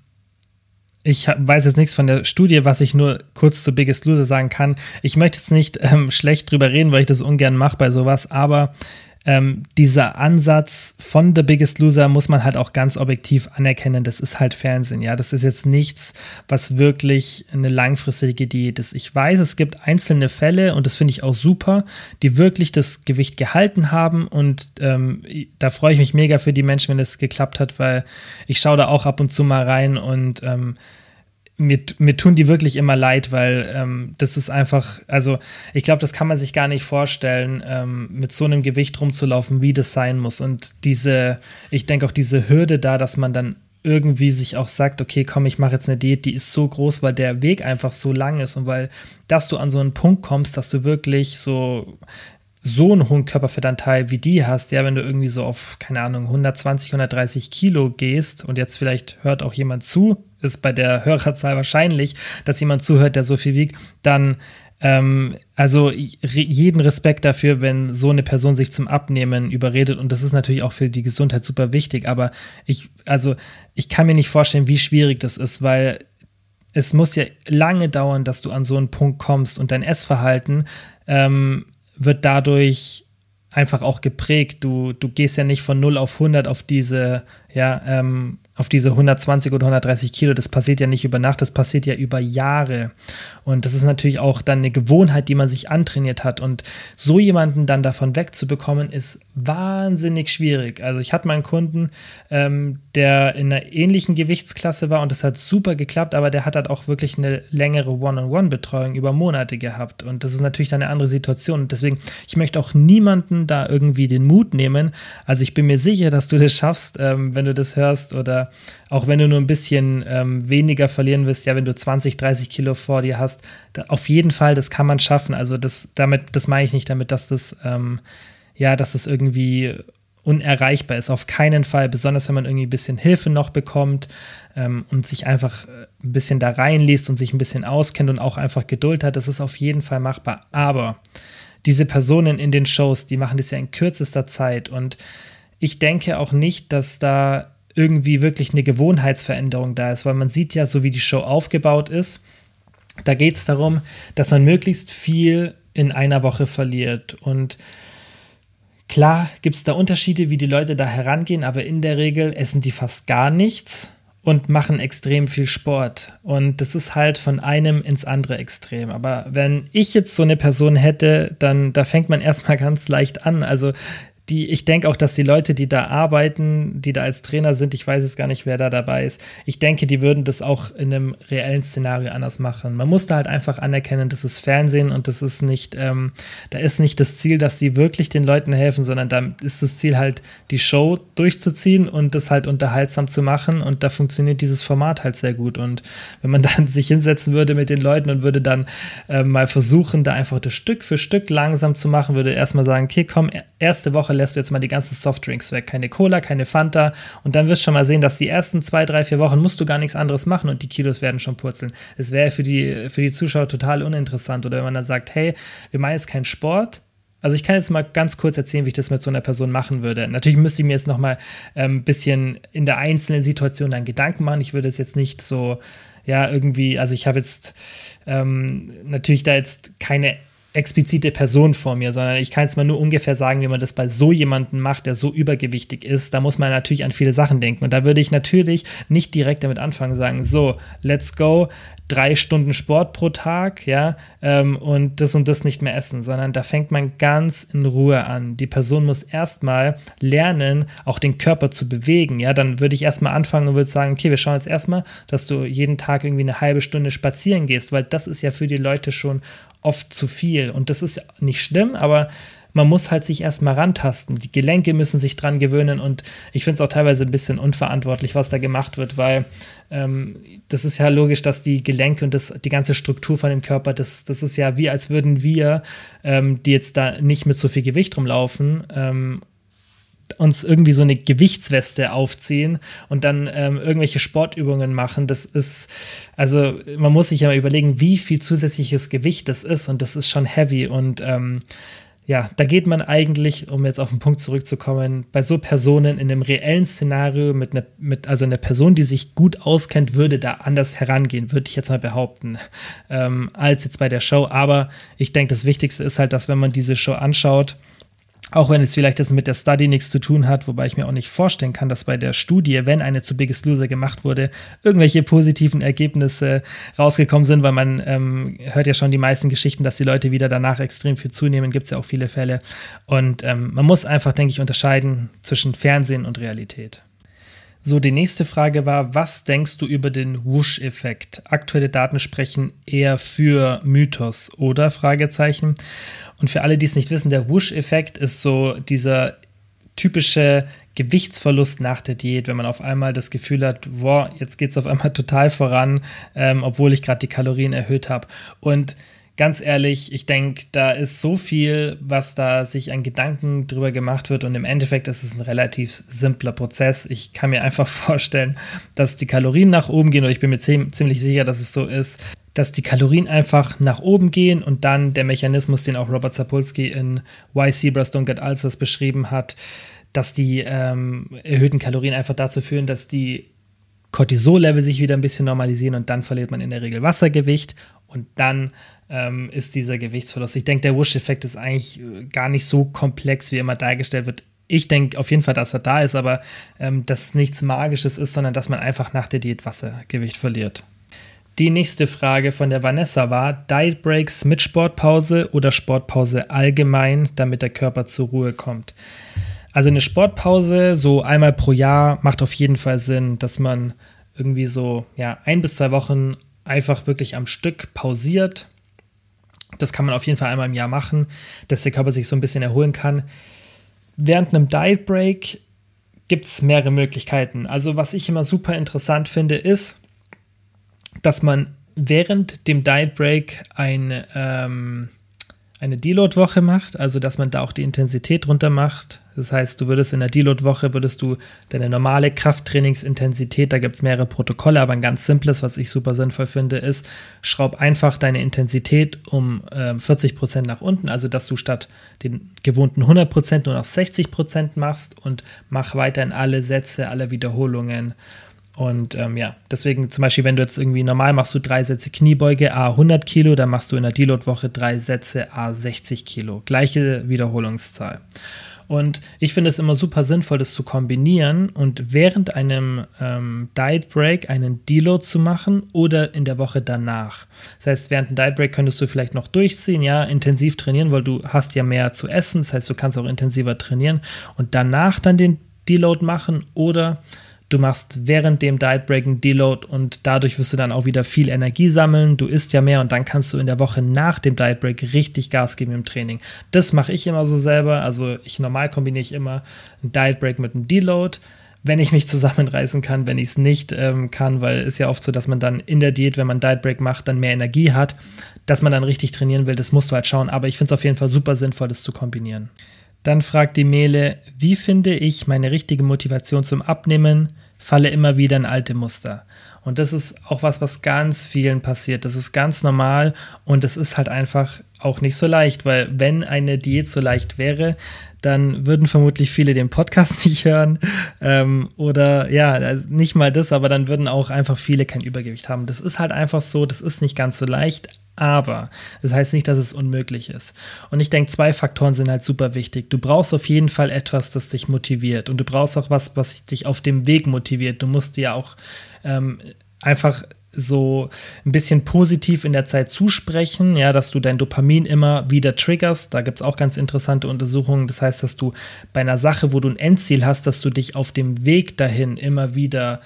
ich weiß jetzt nichts von der Studie, was ich nur kurz zu Biggest Loser sagen kann. Ich möchte jetzt nicht ähm, schlecht drüber reden, weil ich das ungern mache bei sowas, aber ähm, dieser Ansatz von The Biggest Loser muss man halt auch ganz objektiv anerkennen. Das ist halt Fernsehen, ja. Das ist jetzt nichts, was wirklich eine langfristige Diät ist. Ich weiß, es gibt einzelne Fälle und das finde ich auch super, die wirklich das Gewicht gehalten haben und ähm, da freue ich mich mega für die Menschen, wenn es geklappt hat, weil ich schaue da auch ab und zu mal rein und ähm, mir, mir tun die wirklich immer leid, weil ähm, das ist einfach, also ich glaube, das kann man sich gar nicht vorstellen, ähm, mit so einem Gewicht rumzulaufen, wie das sein muss. Und diese, ich denke auch diese Hürde da, dass man dann irgendwie sich auch sagt, okay, komm, ich mache jetzt eine Diät, die ist so groß, weil der Weg einfach so lang ist und weil, dass du an so einen Punkt kommst, dass du wirklich so so einen hohen Körperfettanteil wie die hast, ja, wenn du irgendwie so auf, keine Ahnung, 120, 130 Kilo gehst und jetzt vielleicht hört auch jemand zu, ist bei der Hörerzahl wahrscheinlich, dass jemand zuhört, der so viel wiegt, dann ähm, also jeden Respekt dafür, wenn so eine Person sich zum Abnehmen überredet und das ist natürlich auch für die Gesundheit super wichtig, aber ich, also ich kann mir nicht vorstellen, wie schwierig das ist, weil es muss ja lange dauern, dass du an so einen Punkt kommst und dein Essverhalten ähm, wird dadurch einfach auch geprägt. Du, du gehst ja nicht von 0 auf 100 auf diese ja, ähm, auf diese 120 oder 130 Kilo. Das passiert ja nicht über Nacht, das passiert ja über Jahre. Und das ist natürlich auch dann eine Gewohnheit, die man sich antrainiert hat. Und so jemanden dann davon wegzubekommen, ist wahnsinnig schwierig. Also ich hatte mal einen Kunden, ähm, der in einer ähnlichen Gewichtsklasse war und das hat super geklappt, aber der hat halt auch wirklich eine längere One-on-One-Betreuung über Monate gehabt. Und das ist natürlich dann eine andere Situation. Und deswegen, ich möchte auch niemanden da irgendwie den Mut nehmen. Also ich bin mir sicher, dass du das schaffst, ähm, wenn du das hörst oder auch wenn du nur ein bisschen ähm, weniger verlieren wirst, ja, wenn du 20, 30 Kilo vor dir hast, da, auf jeden Fall, das kann man schaffen. Also das, damit, das meine ich nicht damit, dass das, ähm, ja, dass das irgendwie unerreichbar ist. Auf keinen Fall, besonders wenn man irgendwie ein bisschen Hilfe noch bekommt ähm, und sich einfach äh, ein bisschen da reinliest und sich ein bisschen auskennt und auch einfach Geduld hat, das ist auf jeden Fall machbar. Aber diese Personen in den Shows, die machen das ja in kürzester Zeit und ich denke auch nicht, dass da irgendwie wirklich eine Gewohnheitsveränderung da ist, weil man sieht ja, so wie die Show aufgebaut ist, da geht es darum, dass man möglichst viel in einer Woche verliert. Und klar gibt es da Unterschiede, wie die Leute da herangehen, aber in der Regel essen die fast gar nichts und machen extrem viel Sport. Und das ist halt von einem ins andere Extrem. Aber wenn ich jetzt so eine Person hätte, dann da fängt man erstmal (laughs) ganz leicht an. Also die, ich denke auch, dass die Leute, die da arbeiten, die da als Trainer sind, ich weiß es gar nicht, wer da dabei ist, ich denke, die würden das auch in einem reellen Szenario anders machen. Man muss da halt einfach anerkennen, das ist Fernsehen und das ist nicht, ähm, da ist nicht das Ziel, dass sie wirklich den Leuten helfen, sondern da ist das Ziel halt, die Show durchzuziehen und das halt unterhaltsam zu machen und da funktioniert dieses Format halt sehr gut. Und wenn man (laughs) dann sich hinsetzen würde mit den Leuten und würde dann äh, mal versuchen, da einfach das Stück für Stück langsam zu machen, würde erstmal sagen, okay, komm, erste Woche lässt du jetzt mal die ganzen Softdrinks weg. Keine Cola, keine Fanta. Und dann wirst du schon mal sehen, dass die ersten zwei, drei, vier Wochen musst du gar nichts anderes machen und die Kilos werden schon purzeln. Es wäre für die, für die Zuschauer total uninteressant. Oder wenn man dann sagt, hey, wir machen jetzt keinen Sport, also ich kann jetzt mal ganz kurz erzählen, wie ich das mit so einer Person machen würde. Natürlich müsste ich mir jetzt noch mal ein ähm, bisschen in der einzelnen Situation dann Gedanken machen. Ich würde es jetzt nicht so, ja, irgendwie, also ich habe jetzt ähm, natürlich da jetzt keine explizite Person vor mir, sondern ich kann jetzt mal nur ungefähr sagen, wie man das bei so jemandem macht, der so übergewichtig ist. Da muss man natürlich an viele Sachen denken. Und da würde ich natürlich nicht direkt damit anfangen, sagen, so, let's go. Drei Stunden Sport pro Tag, ja, ähm, und das und das nicht mehr essen, sondern da fängt man ganz in Ruhe an. Die Person muss erstmal lernen, auch den Körper zu bewegen, ja, dann würde ich erstmal anfangen und würde sagen, okay, wir schauen jetzt erstmal, dass du jeden Tag irgendwie eine halbe Stunde spazieren gehst, weil das ist ja für die Leute schon oft zu viel und das ist nicht schlimm, aber man muss halt sich erstmal rantasten. Die Gelenke müssen sich dran gewöhnen und ich finde es auch teilweise ein bisschen unverantwortlich, was da gemacht wird, weil ähm, das ist ja logisch, dass die Gelenke und das, die ganze Struktur von dem Körper, das, das ist ja wie, als würden wir, ähm, die jetzt da nicht mit so viel Gewicht rumlaufen, ähm, uns irgendwie so eine Gewichtsweste aufziehen und dann ähm, irgendwelche Sportübungen machen. Das ist, also man muss sich ja mal überlegen, wie viel zusätzliches Gewicht das ist und das ist schon heavy und ähm, ja, da geht man eigentlich, um jetzt auf den Punkt zurückzukommen, bei so Personen in einem reellen Szenario mit einer, mit, also einer Person, die sich gut auskennt, würde da anders herangehen, würde ich jetzt mal behaupten, ähm, als jetzt bei der Show. Aber ich denke, das Wichtigste ist halt, dass wenn man diese Show anschaut, auch wenn es vielleicht jetzt mit der Study nichts zu tun hat, wobei ich mir auch nicht vorstellen kann, dass bei der Studie, wenn eine zu Biggest Loser gemacht wurde, irgendwelche positiven Ergebnisse rausgekommen sind, weil man ähm, hört ja schon die meisten Geschichten, dass die Leute wieder danach extrem viel zunehmen, gibt es ja auch viele Fälle. Und ähm, man muss einfach, denke ich, unterscheiden zwischen Fernsehen und Realität. So, die nächste Frage war, was denkst du über den Whoosh-Effekt? Aktuelle Daten sprechen eher für Mythos, oder? Fragezeichen. Und für alle, die es nicht wissen, der Whoosh-Effekt ist so dieser typische Gewichtsverlust nach der Diät, wenn man auf einmal das Gefühl hat, wow, jetzt geht es auf einmal (laughs) total voran, ähm, obwohl ich gerade die Kalorien erhöht habe. Und ganz ehrlich, ich denke, da ist so viel, was da sich an Gedanken drüber gemacht wird und im Endeffekt ist es ein relativ simpler Prozess. Ich kann mir einfach (laughs) vorstellen, dass die Kalorien nach oben gehen oder ich bin mir ziemlich sicher, dass es so ist, dass die Kalorien einfach nach oben gehen und dann der Mechanismus, den auch Robert Sapolsky in Why Zebras Don't Get Ulcers beschrieben hat, dass die ähm, erhöhten Kalorien einfach dazu führen, dass die Cortisol-Level sich wieder ein bisschen normalisieren und dann verliert man in der Regel Wassergewicht und dann ähm, ist dieser Gewichtsverlust. Ich denke, der Wush-Effekt ist eigentlich äh, gar nicht so komplex, wie immer dargestellt wird. Ich denke auf jeden Fall, dass er da ist, aber ähm, dass nichts Magisches ist, sondern dass man einfach nach der Diät Wassergewicht verliert. Die nächste Frage von der Vanessa war: Diet Breaks mit Sportpause oder Sportpause allgemein, damit der Körper zur Ruhe kommt? Also eine Sportpause, so einmal pro Jahr, macht auf jeden Fall Sinn, dass man irgendwie so ja, ein bis zwei Wochen einfach wirklich am Stück pausiert, das kann man auf jeden Fall einmal im Jahr machen, dass der Körper sich so ein bisschen erholen kann. Während einem Diet Break gibt es mehrere Möglichkeiten. Also was ich immer super interessant finde, ist, dass man während dem Diet Break ein, ähm, eine Deload-Woche macht, also dass man da auch die Intensität runter macht, das heißt, du würdest in der Deload-Woche, würdest du deine normale Krafttrainingsintensität, da gibt es mehrere Protokolle, aber ein ganz simples, was ich super sinnvoll finde, ist, schraub einfach deine Intensität um äh, 40 Prozent nach unten, also dass du statt den gewohnten 100 Prozent nur noch 60 Prozent machst und mach weiterhin alle Sätze, alle Wiederholungen. Und ähm, ja, deswegen zum Beispiel, wenn du jetzt irgendwie normal machst du drei Sätze Kniebeuge, A 100 Kilo, dann machst du in der Deload-Woche drei Sätze, A 60 Kilo. Gleiche Wiederholungszahl. Und ich finde es immer super sinnvoll, das zu kombinieren und während einem ähm, Diet Break einen Deload zu machen oder in der Woche danach. Das heißt, während einem Diet Break könntest du vielleicht noch durchziehen, ja, intensiv trainieren, weil du hast ja mehr zu essen. Das heißt, du kannst auch intensiver trainieren und danach dann den Deload machen oder Du machst während dem Diet Break einen Deload und dadurch wirst du dann auch wieder viel Energie sammeln. Du isst ja mehr und dann kannst du in der Woche nach dem Diet Break richtig Gas geben im Training. Das mache ich immer so selber. Also ich normal kombiniere ich immer einen Diet Break mit einem Deload wenn ich mich (laughs) zusammenreißen kann, wenn ich es nicht ähm, kann, weil es ja oft so, dass man dann in der Diät, wenn man Diet Break macht, dann mehr Energie hat, dass man dann richtig trainieren will, das musst du halt schauen. Aber ich finde es auf jeden Fall super sinnvoll, das zu kombinieren. Dann fragt die Mele, wie finde ich meine richtige Motivation zum Abnehmen? Falle immer wieder in alte Muster. Und das ist auch was, was ganz vielen passiert. Das ist ganz normal und es ist halt einfach auch nicht so leicht, weil wenn eine Diät so leicht wäre, dann würden vermutlich viele den Podcast (laughs) nicht hören. Ähm, oder ja, also nicht mal das, aber dann würden auch einfach viele kein Übergewicht haben. Das ist halt einfach so, das ist nicht ganz so leicht, aber das heißt nicht, dass es unmöglich ist. Und ich denke, zwei Faktoren sind halt super wichtig. Du brauchst auf jeden Fall etwas, das dich motiviert. Und du brauchst auch was, was dich auf dem Weg motiviert. Du musst dir auch ähm, einfach so ein bisschen positiv in der Zeit zusprechen, ja, dass du dein Dopamin immer wieder triggerst. Da gibt es auch ganz interessante Untersuchungen. Das heißt, dass du bei einer Sache, wo du ein Endziel hast, dass du dich auf dem Weg dahin immer wieder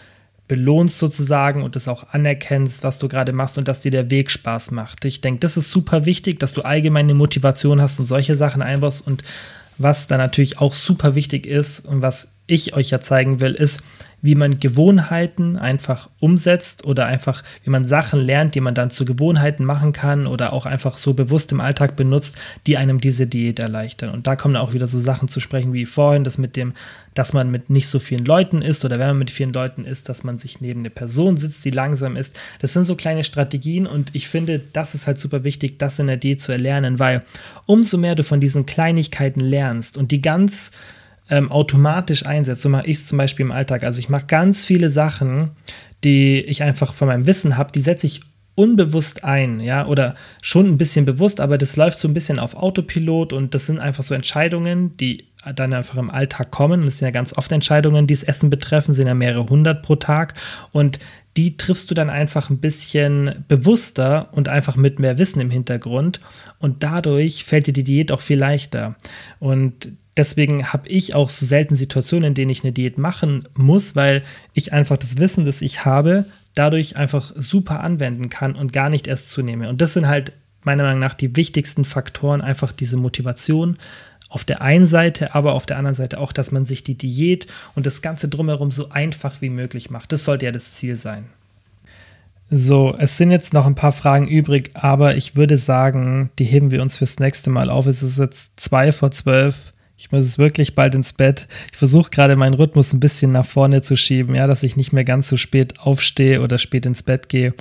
belohnst sozusagen und das auch anerkennst, was du gerade machst und dass dir der Weg Spaß macht. Ich denke, das ist super wichtig, dass du allgemeine Motivation hast und solche Sachen einbaust und was dann natürlich auch super wichtig ist und was ich euch ja zeigen will, ist, wie man Gewohnheiten einfach umsetzt oder einfach, wie man Sachen lernt, die man dann zu Gewohnheiten machen kann oder auch einfach so bewusst im Alltag benutzt, die einem diese Diät erleichtern. Und da kommen auch wieder so Sachen zu sprechen wie vorhin, das mit dem, dass man mit nicht so vielen Leuten ist oder wenn man mit vielen Leuten ist, dass man sich neben eine Person sitzt, die langsam ist. Das sind so kleine Strategien und ich finde, das ist halt super wichtig, das in der Diät zu erlernen, weil umso mehr du von diesen Kleinigkeiten lernst und die ganz ähm, automatisch einsetzt. So mache ich es zum Beispiel im Alltag. Also ich mache ganz viele Sachen, die ich einfach von meinem Wissen habe, die setze ich unbewusst ein, ja, oder schon ein bisschen bewusst, aber das läuft so ein bisschen auf Autopilot und das sind einfach so Entscheidungen, die dann einfach im Alltag kommen. das sind ja ganz oft Entscheidungen, die das Essen betreffen, sind ja mehrere hundert pro Tag und die triffst du dann einfach ein bisschen bewusster und einfach mit mehr Wissen im Hintergrund und dadurch fällt dir die Diät auch viel leichter. Und deswegen habe ich auch so selten Situationen, in denen ich eine Diät machen muss, weil ich einfach das Wissen, das ich habe, dadurch einfach super anwenden kann und gar nicht erst zunehme. Und das sind halt meiner Meinung nach die wichtigsten Faktoren, einfach diese Motivation auf der einen Seite, aber auf der anderen Seite auch, dass man sich die Diät und das Ganze drumherum so einfach wie möglich macht. Das sollte ja das Ziel sein. So, es sind jetzt noch ein paar Fragen übrig, aber ich würde sagen, die heben wir uns fürs nächste Mal auf. Es ist jetzt zwei vor zwölf. Ich muss es wirklich bald ins Bett. Ich versuche gerade meinen Rhythmus ein bisschen nach vorne zu schieben, ja, dass ich nicht mehr ganz so spät aufstehe oder spät ins Bett gehe.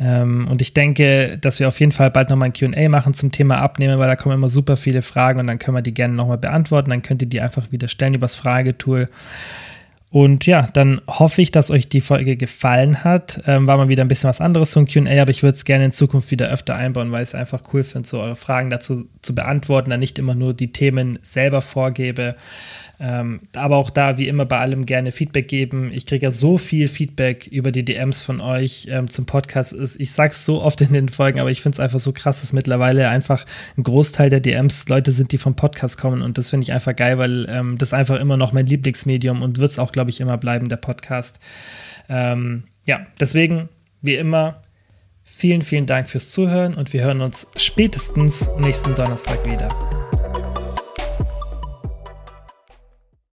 Ähm, und ich denke, dass wir auf jeden Fall bald nochmal ein QA machen zum Thema Abnehmen, weil da kommen immer super viele Fragen und dann können wir die gerne nochmal beantworten. Dann könnt ihr die einfach wieder stellen übers Fragetool. Und ja, dann hoffe ich, dass euch die Folge gefallen hat. Ähm, war mal wieder ein bisschen was anderes ein QA, aber ich würde es gerne in Zukunft wieder öfter einbauen, weil ich es einfach cool finde, so eure Fragen dazu zu beantworten, dann nicht immer nur die Themen selber vorgebe. Ähm, aber auch da, wie immer, bei allem gerne Feedback geben. Ich kriege ja so viel Feedback über die DMs von euch ähm, zum Podcast. Ich sage es so oft in den Folgen, aber ich finde es einfach so krass, dass mittlerweile einfach ein Großteil der DMs Leute sind, die vom Podcast kommen. Und das finde ich einfach geil, weil ähm, das einfach immer noch mein Lieblingsmedium und wird es auch, glaube ich, immer bleiben, der Podcast. Ähm, ja, deswegen, wie immer, vielen, vielen Dank fürs Zuhören und wir hören uns spätestens nächsten Donnerstag wieder.